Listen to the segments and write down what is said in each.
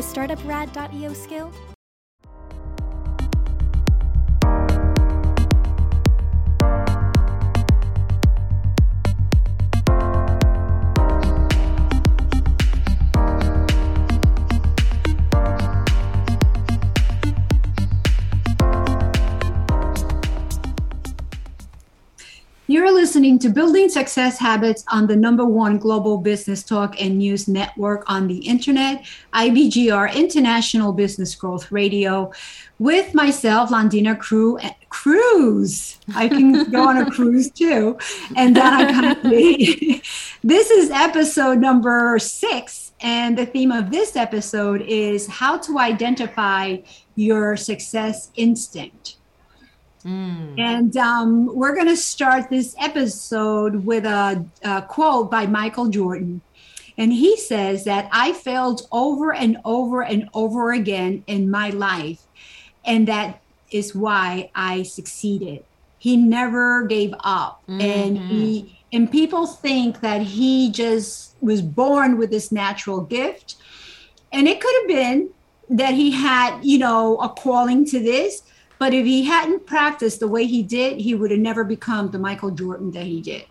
the startuprad.io skill? You're listening to Building Success Habits on the number one global business talk and news network on the internet, IBGR International Business Growth Radio, with myself, Londina Cruz. I can go on a cruise too. And Donna This is episode number six. And the theme of this episode is how to identify your success instinct. Mm. And um, we're going to start this episode with a, a quote by Michael Jordan. And he says that I failed over and over and over again in my life. And that is why I succeeded. He never gave up. Mm-hmm. And he and people think that he just was born with this natural gift. And it could have been that he had, you know, a calling to this, but if he hadn't practiced the way he did, he would have never become the Michael Jordan that he did.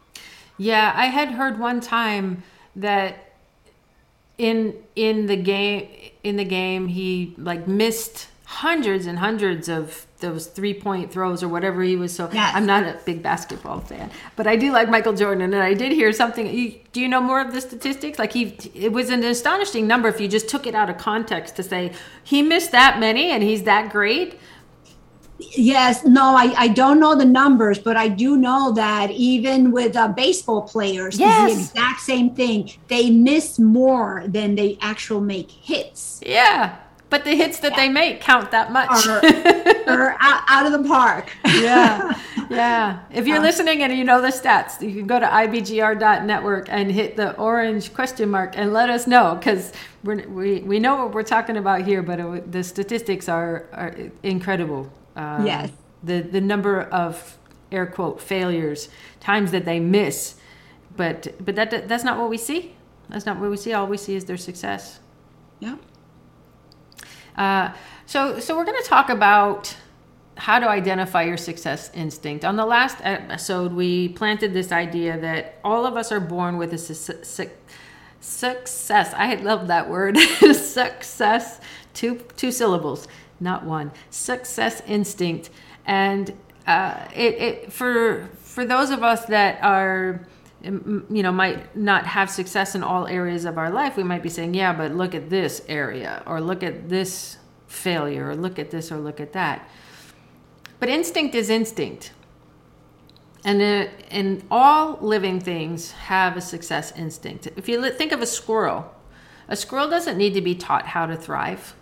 Yeah, I had heard one time that in in the game in the game he like missed hundreds and hundreds of those three point throws or whatever he was. So yes. I'm not a big basketball fan, but I do like Michael Jordan. And I did hear something. do you know more of the statistics? Like he, it was an astonishing number if you just took it out of context to say he missed that many and he's that great. Yes, no, I, I don't know the numbers, but I do know that even with uh, baseball players, yes. the exact same thing. They miss more than they actually make hits. Yeah, but the hits that yeah. they make count that much. Are out, out, of the park. yeah, yeah. If you're uh, listening and you know the stats, you can go to ibgr.network and hit the orange question mark and let us know because we we know what we're talking about here, but it, the statistics are, are incredible. Um, yes. The the number of air quote failures, times that they miss, but but that that's not what we see. That's not what we see. All we see is their success. Yeah. Uh, so so we're going to talk about how to identify your success instinct. On the last episode, we planted this idea that all of us are born with a su- su- success. I love that word, success. Two two syllables not one. Success instinct, and uh, it, it for for those of us that are you know might not have success in all areas of our life we might be saying yeah but look at this area or look at this failure or look at this or look at that. But instinct is instinct. And uh, and all living things have a success instinct. If you think of a squirrel. A squirrel doesn't need to be taught how to thrive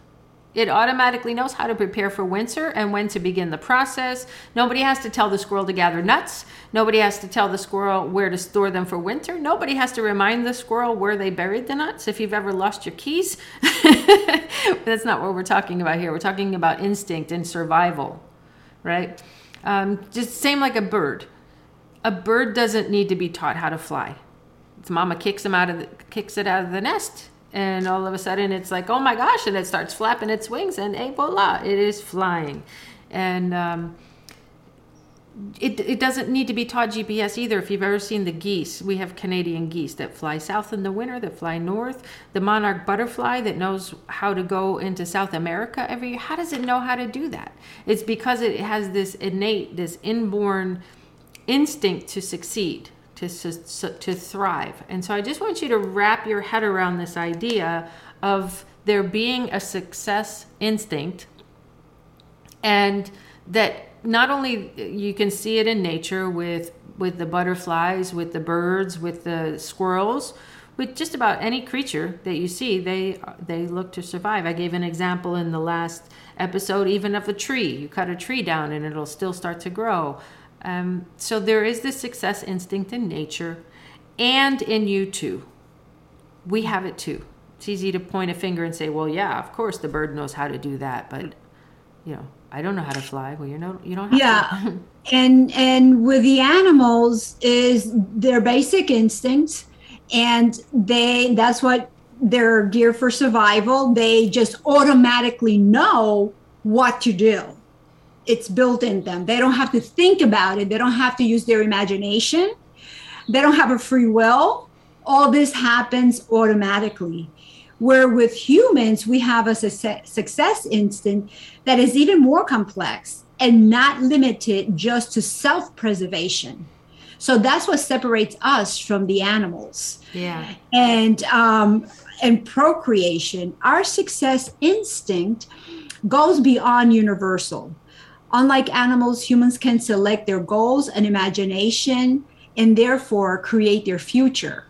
it automatically knows how to prepare for winter and when to begin the process. Nobody has to tell the squirrel to gather nuts. Nobody has to tell the squirrel where to store them for winter. Nobody has to remind the squirrel where they buried the nuts if you've ever lost your keys. That's not what we're talking about here. We're talking about instinct and survival, right? Um, just same like a bird. A bird doesn't need to be taught how to fly. Its mama kicks him out of the, kicks it out of the nest and all of a sudden it's like oh my gosh and it starts flapping its wings and hey voila it is flying and um, it, it doesn't need to be taught GPS either. If you've ever seen the geese, we have Canadian geese that fly south in the winter, that fly north. The monarch butterfly that knows how to go into South America every year. How does it know how to do that? It's because it has this innate, this inborn instinct to succeed to, to thrive. And so I just want you to wrap your head around this idea of there being a success instinct and that not only you can see it in nature with with the butterflies with the birds with the squirrels with just about any creature that you see they they look to survive. I gave an example in the last episode even of a tree. You cut a tree down and it'll still start to grow um, so there is this success instinct in nature and in you too. We have it too. It's easy to point a finger and say, well, yeah, of course the bird knows how to do that, but you know, I don't know how to fly. Well, you know, you don't have yeah. to. and and with the animals is their basic instincts and they that's what they're geared for survival. They just automatically know what to do. It's built in them. They don't have to think about it. They don't have to use their imagination. They don't have a free will. All this happens automatically. Where with humans, we have a success instinct that is even more complex and not limited just to self preservation. So that's what separates us from the animals. Yeah. And um, and procreation, our success instinct goes beyond universal. Unlike animals, humans can select their goals and imagination and therefore create their future.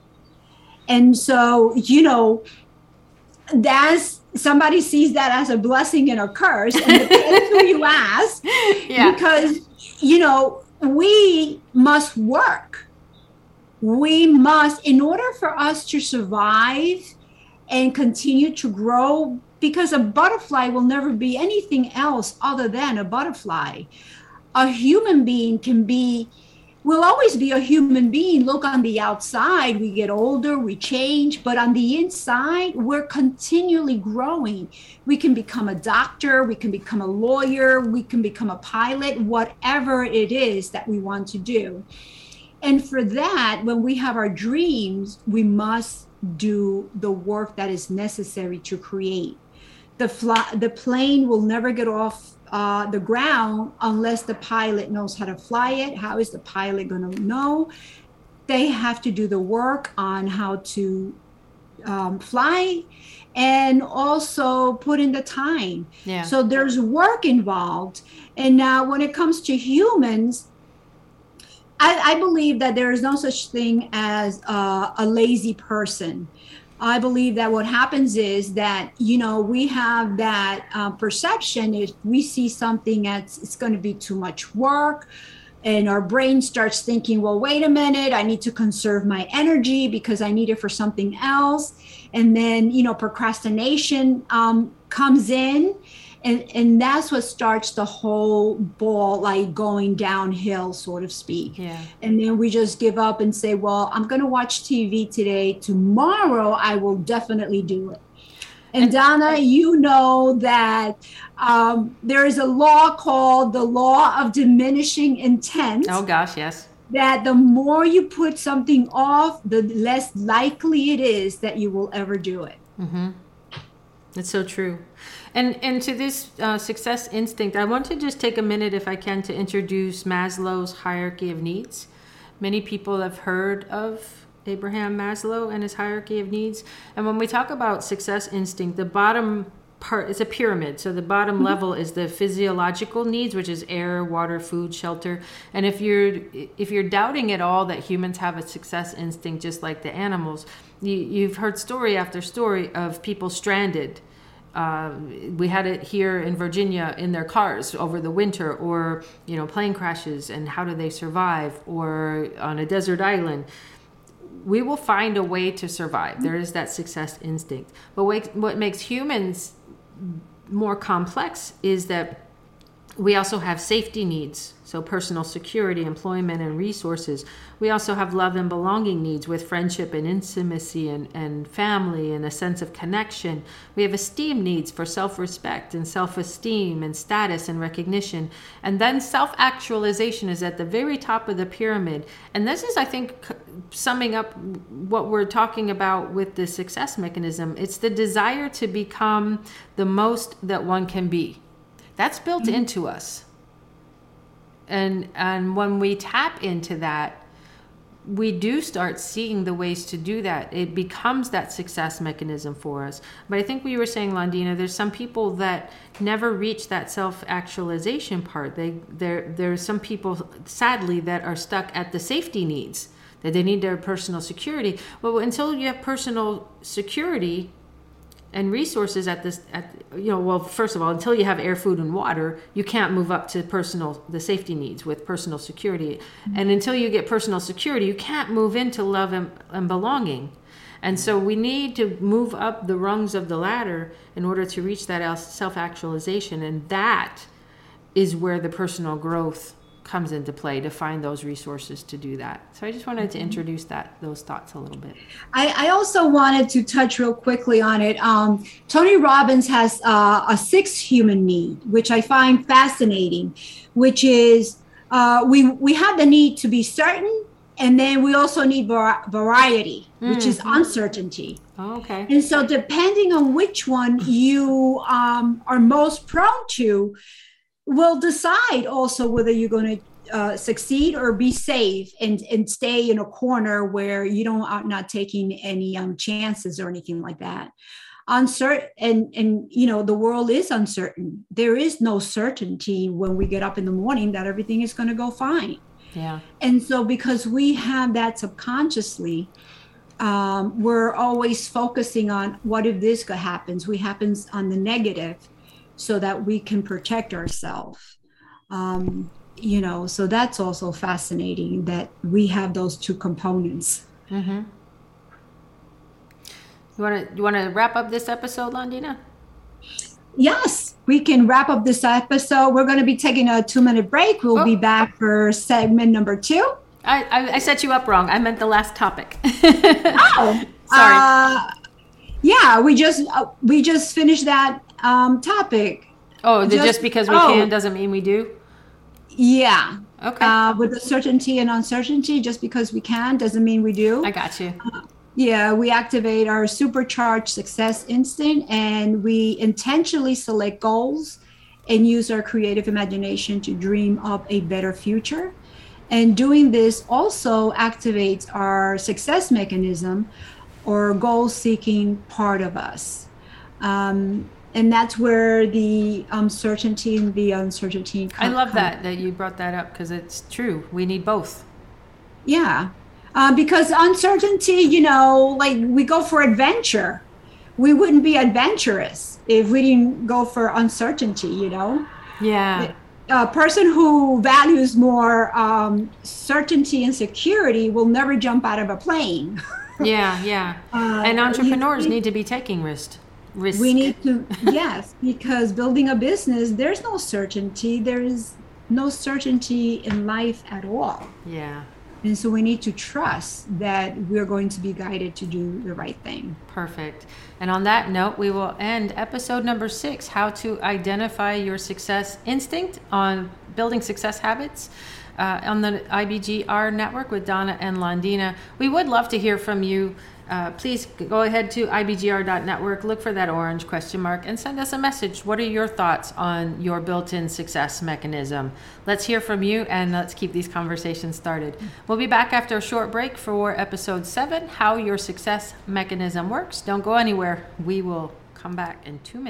And so, you know, that's somebody sees that as a blessing and a curse and depends who you ask yeah. because you know we must work we must in order for us to survive and continue to grow because a butterfly will never be anything else other than a butterfly a human being can be we'll always be a human being. Look on the outside, we get older, we change, but on the inside, we're continually growing. We can become a doctor, we can become a lawyer, we can become a pilot, whatever it is that we want to do. And for that, when we have our dreams, we must do the work that is necessary to create. The fly, the plane will never get off uh, the ground unless the pilot knows how to fly it. How is the pilot going to know? They have to do the work on how to um, fly and also put in the time. Yeah. So there's work involved. And now, when it comes to humans, I, I believe that there is no such thing as uh, a lazy person. I believe that what happens is that you know we have that uh, perception if we see something that's it's going to be too much work and our brain starts thinking well wait a minute i need to conserve my energy because i need it for something else. And then you know procrastination um, comes in and and that's what starts the whole ball like going downhill so to speak yeah and then we just give up and say well i'm going to watch tv today tomorrow i will definitely do it and Donna, you know that um, there is a law called the law of diminishing intent. Oh, gosh, yes. That the more you put something off, the less likely it is that you will ever do it. Mm-hmm. It's so true. And and to this uh, success instinct, I want to just take a minute, if I can, to introduce Maslow's hierarchy of needs. Many people have heard of Abraham Maslow and his hierarchy of needs. And when we talk about success instinct, the bottom part is a pyramid. So the bottom mm-hmm. level is the physiological needs, which is air, water, food, shelter. And if you're if you're doubting at all that humans have a success instinct just like the animals, you, you've heard story after story of people stranded uh, we had it here in Virginia in their cars over the winter, or you know, plane crashes and how do they survive, or on a desert island. We will find a way to survive. There is that success instinct. But what makes humans more complex is that we also have safety needs so personal security, employment, and resources. We also have love and belonging needs with friendship and intimacy and, and family and a sense of connection. We have esteem needs for self respect and self esteem and status and recognition. And then self actualization is at the very top of the pyramid. And this is, I think, summing up what we're talking about with the success mechanism it's the desire to become the most that one can be. That's built mm-hmm. into us. And and when we tap into that we do start seeing the ways to do that. It becomes that success mechanism for us. But i think we were saying Londina there's some people that never reach that self-actualization part. They there there's some people sadly that are stuck at the safety needs that they need their personal security. Well until you have personal security and resources at this at you know well first of all until you have air food and water you can't move up to personal the safety needs with personal security mm-hmm. and until you get personal security you can't move into love and, and belonging and so we need to move up the rungs of the ladder in order to reach that self-actualization and that is where the personal growth comes into play to find those resources to do that. So I just wanted Mm-hmm. to introduce that those thoughts a little bit. I, I also wanted to touch real quickly on it. Um, Tony Robbins has uh, a sixth human need, which I find fascinating, which is uh, we we have the need to be certain, and then we also need var- variety, which is uncertainty. Oh, okay. And so, depending on which one you um, are most prone to, will decide also whether you're going to uh, succeed or be safe and, and stay in a corner where you don't are not taking any um, chances or anything like that. Uncertain and and you know the world is uncertain. There is no certainty when we get up in the morning that everything is going to go fine. Yeah. And so, because we have that subconsciously, um, we're always focusing on what if this happens. We happens on the negative, so that we can protect ourselves. Um, you know, so that's also fascinating that we have those two components. Mm-hmm. You want to you want to wrap up this episode, Londina? Yes, we can wrap up this episode. We're going to be taking a two minute break. We'll Oh. be back for segment number two. I, I I set you up wrong. I meant the last topic. Oh, Sorry. Uh, yeah, we just uh, we just finished that um, topic. oh, just, just- because we oh. can doesn't mean we do. Yeah, Okay. uh, with the certainty and uncertainty, just because we can doesn't mean we do. I got you. Yeah, we activate our supercharged success instinct and we intentionally select goals and use our creative imagination to dream up a better future. And doing this also activates our success mechanism or goal seeking part of us. Um, and that's where the uncertainty and the uncertainty I come- love come that that you brought that up because it's true. We need both. Yeah. Uh, because uncertainty, you know, like we go for adventure. We wouldn't be adventurous if we didn't go for uncertainty, you know. Yeah. A person who values more um, certainty and security will never jump out of a plane. Yeah. Yeah. Uh, and you- entrepreneurs need to be taking risk. Risk. We need to, yes, because building a business, there's no certainty. There is no certainty in life at all. Yeah. And so we need to trust that we're going to be guided to do the right thing. Perfect. And on that note, we will end episode number six How to Identify Your Success Instinct on Building Success Habits uh, on the IBGR network with Donna and Londina. We would love to hear from you. Uh, please go ahead to ibgr.network, look for that orange question mark, and send us a message. What are your thoughts on your built in success mechanism? Let's hear from you and let's keep these conversations started. We'll be back after a short break for episode seven How Your Success Mechanism Works. Don't go anywhere. We will come back in two minutes.